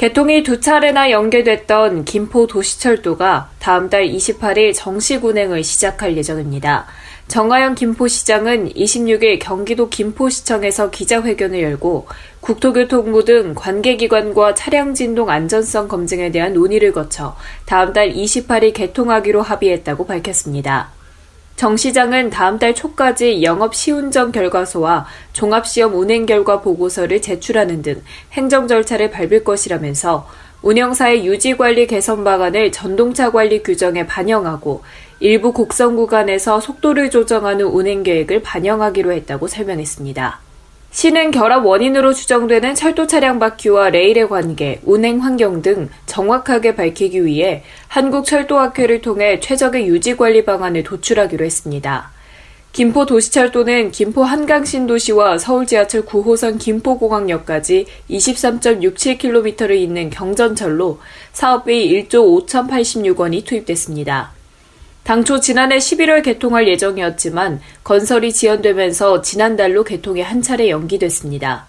개통이 두 차례나 연계됐던 김포 도시철도가 다음 달 28일 정식 운행을 시작할 예정입니다. 정하영 김포시장은 26일 경기도 김포시청에서 기자회견을 열고 국토교통부 등 관계기관과 차량 진동 안전성 검증에 대한 논의를 거쳐 다음 달 28일 개통하기로 합의했다고 밝혔습니다. 정 시장은 다음 달 초까지 영업 시운전 결과서와 종합시험 운행 결과 보고서를 제출하는 등 행정 절차를 밟을 것이라면서 운영사의 유지관리 개선 방안을 전동차 관리 규정에 반영하고 일부 곡선 구간에서 속도를 조정하는 운행 계획을 반영하기로 했다고 설명했습니다. 시는 결합 원인으로 추정되는 철도 차량 바퀴와 레일의 관계, 운행 환경 등 정확하게 밝히기 위해 한국철도학회를 통해 최적의 유지 관리 방안을 도출하기로 했습니다. 김포 도시철도는 김포 한강 신도시와 서울 지하철 9호선 김포공항역까지 23.67km를 잇는 경전철로 사업비 1조 5,086원이 0 투입됐습니다. 당초 지난해 11월 개통할 예정이었지만 건설이 지연되면서 지난달로 개통이 한 차례 연기됐습니다.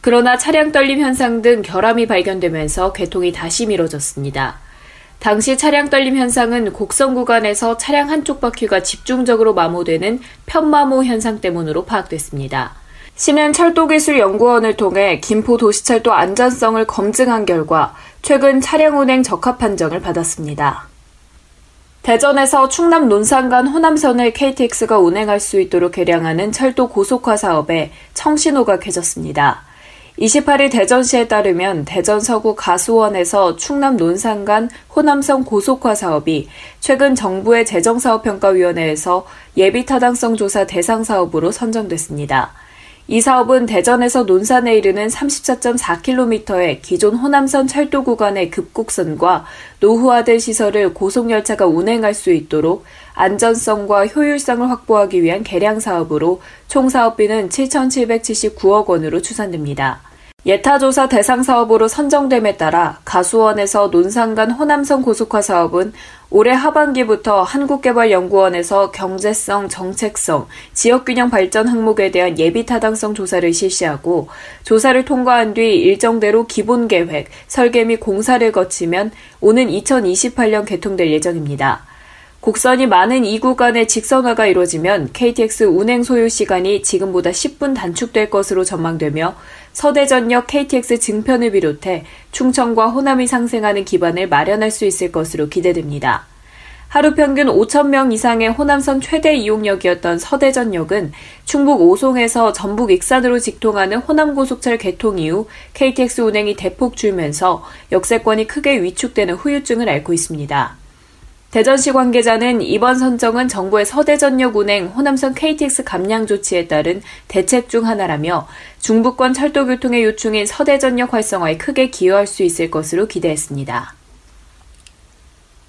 그러나 차량 떨림 현상 등 결함이 발견되면서 개통이 다시 미뤄졌습니다. 당시 차량 떨림 현상은 곡선 구간에서 차량 한쪽 바퀴가 집중적으로 마모되는 편마모 현상 때문으로 파악됐습니다. 시는 철도기술연구원을 통해 김포 도시철도 안전성을 검증한 결과 최근 차량 운행 적합 판정을 받았습니다. 대전에서 충남 논산 간 호남선을 KTX가 운행할 수 있도록 개량하는 철도 고속화 사업에 청신호가 켜졌습니다. 28일 대전시에 따르면 대전 서구 가수원에서 충남 논산 간 호남선 고속화 사업이 최근 정부의 재정사업평가위원회에서 예비타당성 조사 대상 사업으로 선정됐습니다. 이 사업은 대전에서 논산에 이르는 34.4km의 기존 호남선 철도 구간의 급곡선과 노후화된 시설을 고속열차가 운행할 수 있도록 안전성과 효율성을 확보하기 위한 개량 사업으로 총 사업비는 7,779억 원으로 추산됩니다. 예타조사 대상 사업으로 선정됨에 따라 가수원에서 논산간 호남선 고속화 사업은 올해 하반기부터 한국개발연구원에서 경제성, 정책성, 지역균형 발전 항목에 대한 예비 타당성 조사를 실시하고 조사를 통과한 뒤 일정대로 기본 계획, 설계 및 공사를 거치면 오는 2028년 개통될 예정입니다. 곡선이 많은 이 구간의 직선화가 이루어지면 KTX 운행 소요 시간이 지금보다 10분 단축될 것으로 전망되며 서대전역 KTX 증편을 비롯해 충청과 호남이 상생하는 기반을 마련할 수 있을 것으로 기대됩니다. 하루 평균 5천명 이상의 호남선 최대 이용역이었던 서대전역은 충북 오송에서 전북 익산으로 직통하는 호남고속철 개통 이후 KTX 운행이 대폭 줄면서 역세권이 크게 위축되는 후유증을 앓고 있습니다. 대전시 관계자는 이번 선정은 정부의 서대전역 운행 호남선 KTX 감량 조치에 따른 대책 중 하나라며 중부권 철도교통의 요충인 서대전역 활성화에 크게 기여할 수 있을 것으로 기대했습니다.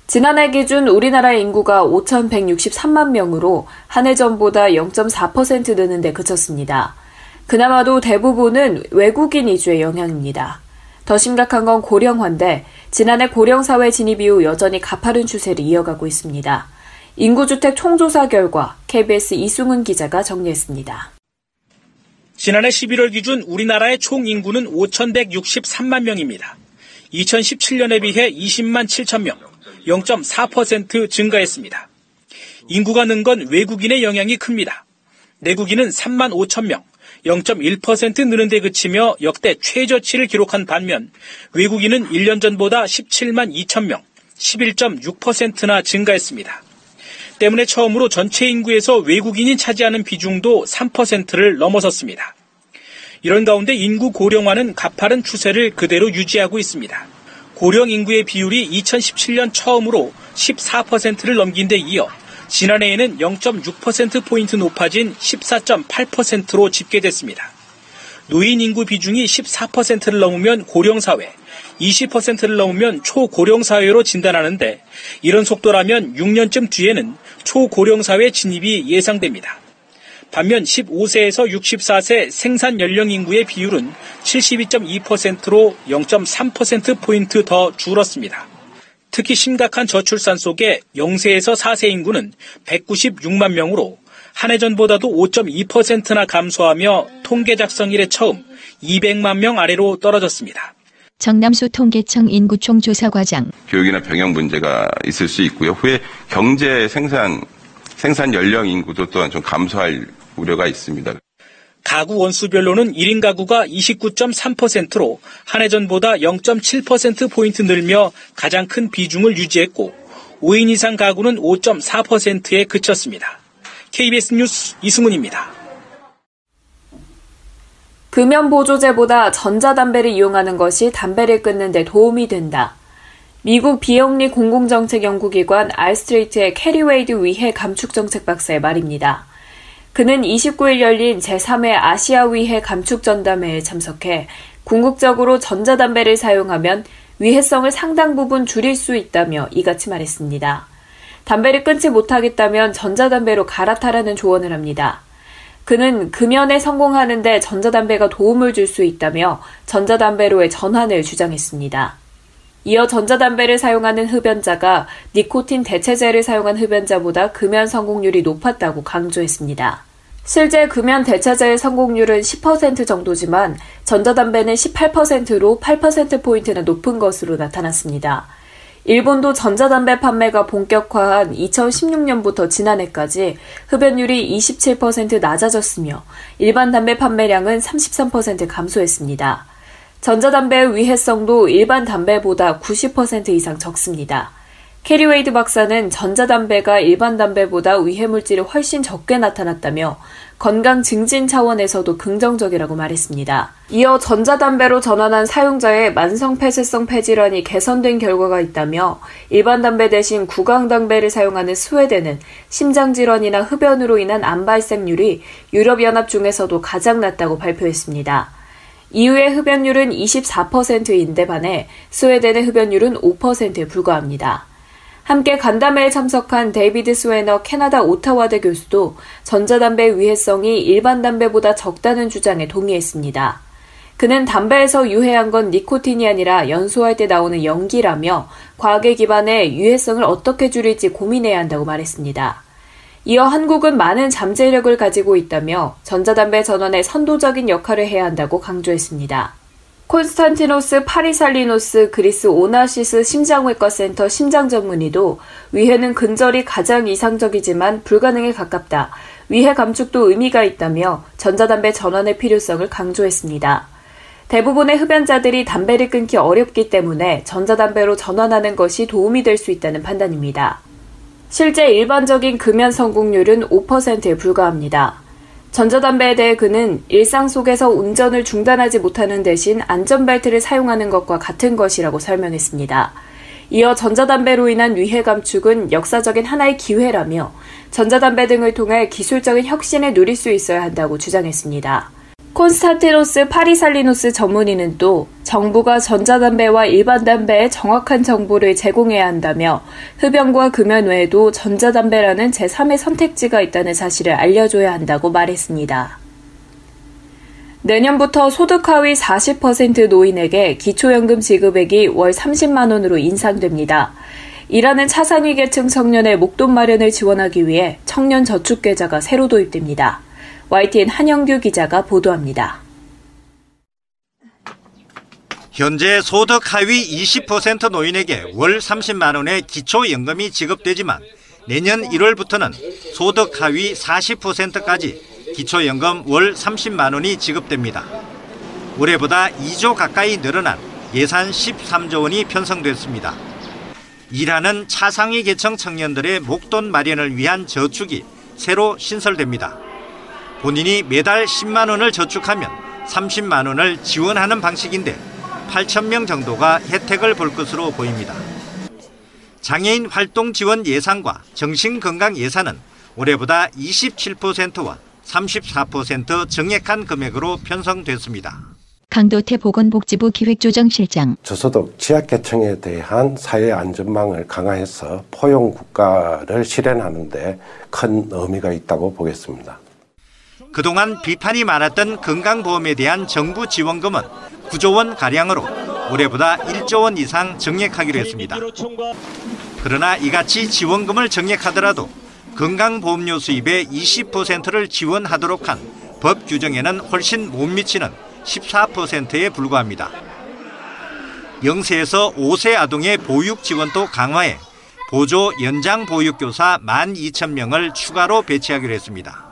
지난해 기준 우리나라의 인구가 5,163만 명으로 한 해 전보다 0.4% 느는 데 그쳤습니다. 그나마도 대부분은 외국인 위주의 영향입니다. 더 심각한 건 고령화인데 지난해 고령사회 진입 이후 여전히 가파른 추세를 이어가고 있습니다. 인구주택 총조사 결과 KBS 이승훈 기자가 정리했습니다. 지난해 11월 기준 우리나라의 총 인구는 5,163만 명입니다. 2017년에 비해 20만 7천 명, 0.4% 증가했습니다. 인구가 는 건 외국인의 영향이 큽니다. 내국인은 3만 5천 명, 0.1% 느는 데 그치며 역대 최저치를 기록한 반면 외국인은 1년 전보다 17만 2천 명, 11.6%나 증가했습니다. 때문에 처음으로 전체 인구에서 외국인이 차지하는 비중도 3%를 넘어섰습니다. 이런 가운데 인구 고령화는 가파른 추세를 그대로 유지하고 있습니다. 고령 인구의 비율이 2017년 처음으로 14%를 넘긴 데 이어 지난해에는 0.6%포인트 높아진 14.8%로 집계됐습니다. 노인 인구 비중이 14%를 넘으면 고령사회, 20%를 넘으면 초고령 사회로 진단하는데 이런 속도라면 6년쯤 뒤에는 초고령 사회 진입이 예상됩니다. 반면 15세에서 64세 생산 연령 인구의 비율은 72.2%로 0.3%포인트 더 줄었습니다. 특히 심각한 저출산 속에 0세에서 4세 인구는 196만 명으로 한 해 전보다도 5.2%나 감소하며 통계 작성 이래 처음 200만 명 아래로 떨어졌습니다. 정남수 통계청 인구총 조사과장. 교육이나 병역 문제가 있을 수 있고요. 후에 경제 생산 생산 연령 인구도 또한 좀 감소할 우려가 있습니다. 가구 원수별로는 1인 가구가 29.3%로 한 해 전보다 0.7%포인트 늘며 가장 큰 비중을 유지했고 5인 이상 가구는 5.4%에 그쳤습니다. KBS 뉴스 이승훈입니다. 금연 보조제보다 전자담배를 이용하는 것이 담배를 끊는 데 도움이 된다. 미국 비영리 공공정책 연구기관 R Street의 캐리 웨이드 위해 감축정책 박사의 말입니다. 그는 29일 열린 제3회 아시아 위해 감축 간담회에 참석해 궁극적으로 전자담배를 사용하면 위해성을 상당 부분 줄일 수 있다며 이같이 말했습니다. 담배를 끊지 못하겠다면 전자담배로 갈아타라는 조언을 합니다. 그는 금연에 성공하는데 전자담배가 도움을 줄 수 있다며 전자담배로의 전환을 주장했습니다. 이어 전자담배를 사용하는 흡연자가 니코틴 대체제를 사용한 흡연자보다 금연 성공률이 높았다고 강조했습니다. 실제 금연 대체제의 성공률은 10% 정도지만 전자담배는 18%로 8%포인트나 높은 것으로 나타났습니다. 일본도 전자담배 판매가 본격화한 2016년부터 지난해까지 흡연율이 27% 낮아졌으며 일반 담배 판매량은 33% 감소했습니다. 전자담배의 위해성도 일반 담배보다 90% 이상 적습니다. 캐리 웨이드 박사는 전자담배가 일반 담배보다 위해물질이 훨씬 적게 나타났다며 건강 증진 차원에서도 긍정적이라고 말했습니다. 이어 전자담배로 전환한 사용자의 만성 폐쇄성 폐질환이 개선된 결과가 있다며 일반 담배 대신 구강담배를 사용하는 스웨덴은 심장질환이나 흡연으로 인한 암 발생률이 유럽연합 중에서도 가장 낮다고 발표했습니다. EU의 흡연율은 24%인데 반해 스웨덴의 흡연율은 5%에 불과합니다. 함께 간담회에 참석한 데이비드 스웨너 캐나다 오타와대 교수도 전자담배의 위해성이 일반 담배보다 적다는 주장에 동의했습니다. 그는 담배에서 유해한 건 니코틴이 아니라 연소할 때 나오는 연기라며 과학에 기반해 유해성을 어떻게 줄일지 고민해야 한다고 말했습니다. 이어 한국은 많은 잠재력을 가지고 있다며 전자담배 전환에 선도적인 역할을 해야 한다고 강조했습니다. 콘스탄티노스 파르살리노스 그리스 오나시스 심장외과 센터 심장 전문의도 위해는 근절이 가장 이상적이지만 불가능에 가깝다. 위해 감축도 의미가 있다며 전자담배 전환의 필요성을 강조했습니다. 대부분의 흡연자들이 담배를 끊기 어렵기 때문에 전자담배로 전환하는 것이 도움이 될 수 있다는 판단입니다. 실제 일반적인 금연 성공률은 5%에 불과합니다. 전자담배에 대해 그는 일상 속에서 운전을 중단하지 못하는 대신 안전벨트를 사용하는 것과 같은 것이라고 설명했습니다. 이어 전자담배로 인한 위해 감축은 역사적인 하나의 기회라며 전자담배 등을 통해 기술적인 혁신을 누릴 수 있어야 한다고 주장했습니다. 콘스탄티노스 파리살리노스 전문의는 또 정부가 전자담배와 일반 담배에 정확한 정보를 제공해야 한다며 흡연과 금연 외에도 전자담배라는 제3의 선택지가 있다는 사실을 알려줘야 한다고 말했습니다. 내년부터 소득 하위 40% 노인에게 기초연금 지급액이 월 30만 원으로 인상됩니다. 일하는 차상위 계층 청년의 목돈 마련을 지원하기 위해 청년 저축 계좌가 새로 도입됩니다. YTN 한영규 기자가 보도합니다. 현재 소득 하위 20% 노인에게 월 30만 원의 기초연금이 지급되지만 내년 1월부터는 소득 하위 40%까지 기초연금 월 30만 원이 지급됩니다. 올해보다 2조 가까이 늘어난 예산 13조 원이 편성됐습니다. 일하는 차상위 계층 청년들의 목돈 마련을 위한 저축이 새로 신설됩니다. 본인이 매달 10만 원을 저축하면 30만 원을 지원하는 방식인데 8천 명 정도가 혜택을 볼 것으로 보입니다. 장애인 활동 지원 예산과 정신건강 예산은 올해보다 27%와 34% 정액한 금액으로 편성됐습니다. 강도태 보건복지부 기획조정실장. 저소득 취약계층에 대한 사회 안전망을 강화해서 포용 국가를 실현하는 데 큰 의미가 있다고 보겠습니다. 그동안 비판이 많았던 건강보험에 대한 정부 지원금은 9조 원 가량으로 올해보다 1조 원 이상 정액하기로 했습니다. 그러나 이같이 지원금을 정액하더라도 건강보험료 수입의 20%를 지원하도록 한 법 규정에는 훨씬 못 미치는 14%에 불과합니다. 0세에서 5세 아동의 보육 지원도 강화해 보조 연장 보육교사 12,000명을 추가로 배치하기로 했습니다.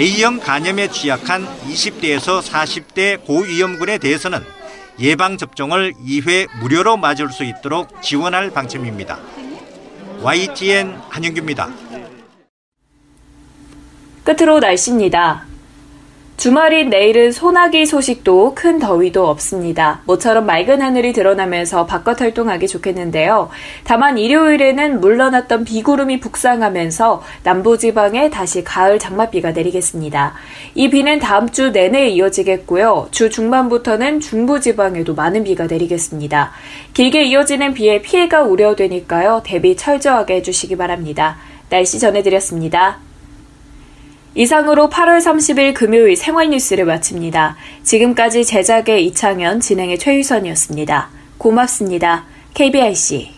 A형 간염에 취약한 20대에서 40대 고위험군에 대해서는 예방접종을 2회 무료로 맞을 수 있도록 지원할 방침입니다. YTN 한영규입니다. 끝으로 날씨입니다. 주말인 내일은 소나기 소식도 큰 더위도 없습니다. 모처럼 맑은 하늘이 드러나면서 바깥 활동하기 좋겠는데요. 다만 일요일에는 물러났던 비구름이 북상하면서 남부지방에 다시 가을 장맛비가 내리겠습니다. 이 비는 다음 주 내내 이어지겠고요. 주 중반부터는 중부지방에도 많은 비가 내리겠습니다. 길게 이어지는 비에 피해가 우려되니까요. 대비 철저하게 해주시기 바랍니다. 날씨 전해드렸습니다. 이상으로 8월 30일 금요일 생활뉴스를 마칩니다. 지금까지 제작의 이창현, 진행의 최유선이었습니다. 고맙습니다. KBIC